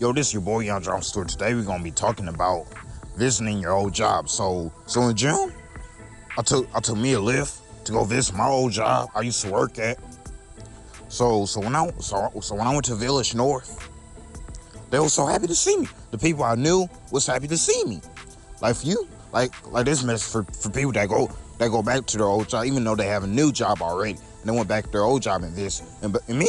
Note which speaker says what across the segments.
Speaker 1: Yo, this is your boy Young Stewart. Today we're gonna be talking about visiting your old job. So, so in June, I took I took me a lift to go visit my old job I used to work at. So, so when I so, so when I went to Village North, they were so happy to see me. The people I knew was happy to see me. Like for you, like like this message for, for people that go that go back to their old job, even though they have a new job already, and they went back to their old job and visit. And and me,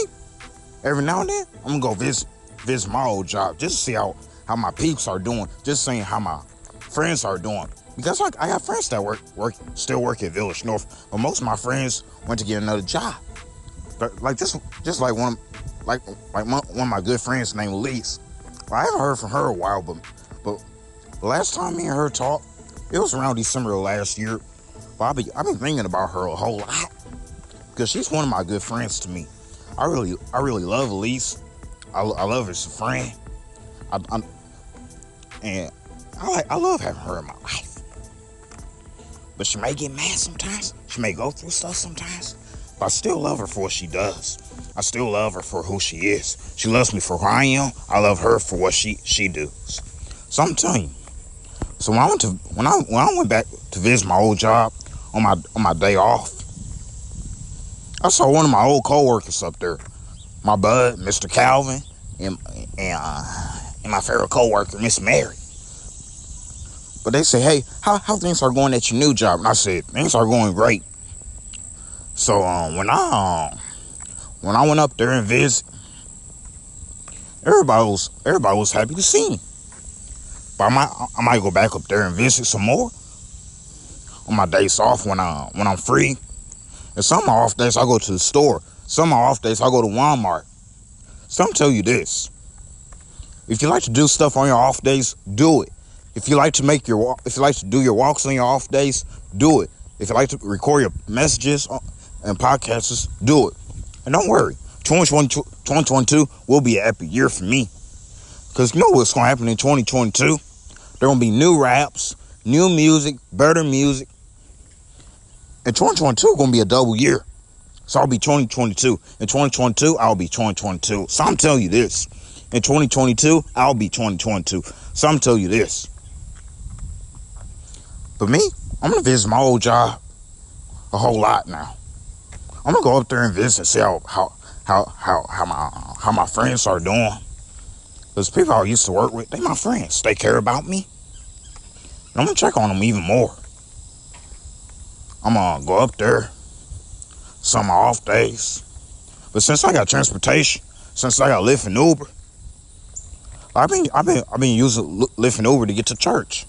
Speaker 1: every now and then, I'm gonna go visit visit my old job just to see how how my peeps are doing, just seeing how my friends are doing. Because like I got friends that work work still work at Village North, but most of my friends went to get another job. But like just just like one like like my, one of my good friends named. Well, I haven't heard from her a while, but but last time me and her talked, it was around December of last year. Been, I've been thinking about her a whole lot because she's one of my good friends to me. I really I really love Elise. I, I love her as a friend. I, I'm, and I like I love having her in my life. But she may get mad sometimes. She may go through stuff sometimes. But I still love her for what she does. I still love her for who she is. She loves me for who I am. I love her for what she she does. So I'm telling you. So when I went to when I when I went back to visit my old job on my on my day off, I saw one of my old coworkers up there, my bud, Mr. Calvin, and and, uh, and my favorite coworker, Miss Mary. But they say, hey, how, how things are going at your new job? And I said, things are going great. So um, when I um, when I went up there and visit, everybody was everybody was happy to see me. But I might I might go back up there and visit some more on my days off when I when I'm free. And some of my off days I go to the store. Some my off days I go to Walmart. Some tell you this. If you like to do stuff on your off days, do it. If you like to make your walk, if you like to do your walks on your off days, do it. If you like to record your messages and podcasts, do it. And don't worry, 2022 will be an epic year for me. Because you know what's going to happen in 2022? There will be new raps, new music, better music. And 2022 going to be a double year. So I'll be 2022. In 2022, I'll be 2022. So I'm telling you this. In 2022, I'll be 2022. So I'm telling you this. But me, I'm to visit my old job a whole lot now. I'm gonna go up there and visit and see how how how how, how my how my friends are doing. Those people I used to work with, they my friends. They care about me. And I'm gonna check on them even more. I'm gonna go up there some off days. But since I got transportation, since I got Lyft and Uber, I've been I've been I've been using Lyft and Uber to get to church.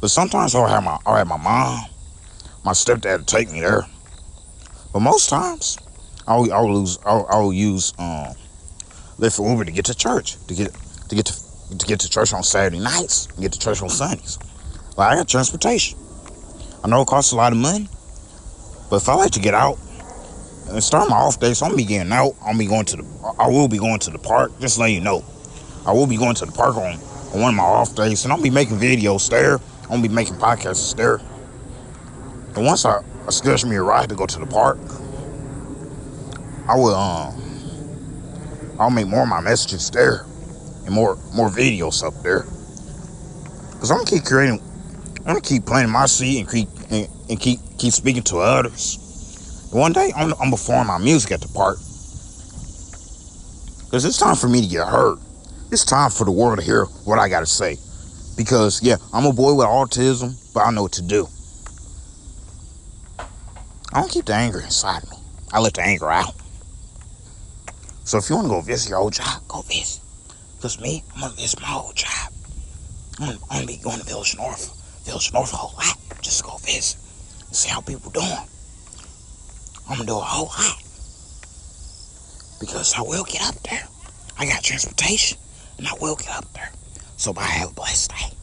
Speaker 1: But sometimes I'll have my I'll have my mom, my stepdad take me there. But most times, I'll I'll lose I'll, I'll use um Lyft for Uber to get to church to get to get to to get to church on Saturday nights and get to church on Sundays. Like I got transportation. I know it costs a lot of money, but if I like to get out and start my off days, so I'm be getting out. I'm be going to the I will be going to the park. Just let you know, I will be going to the park on, on one of my off days, and I'll be making videos there. Gonna be making podcasts there. And once I I schedule me a ride to go to the park. I will um I'll make more of my messages there and more more videos up there. Cause I'm gonna keep creating I'm gonna keep planting my seed and keep and, and keep keep speaking to others. One day I'm, I'm performing my music at the park. Cause it's time for me to get heard. It's time for the world to hear what I gotta say. Because yeah, I'm a boy with autism, but I know what to do. I don't keep the anger inside me. I let the anger out. So if you want to go visit your old job, go visit. Because me, I'm going to visit my old job. I'm going to be going to Village North. Village North a whole lot. Just go visit. See how people doing. I'm to do a whole lot. Because I will get up there. I got transportation. And I will get up there. So bye. Have a blessed day.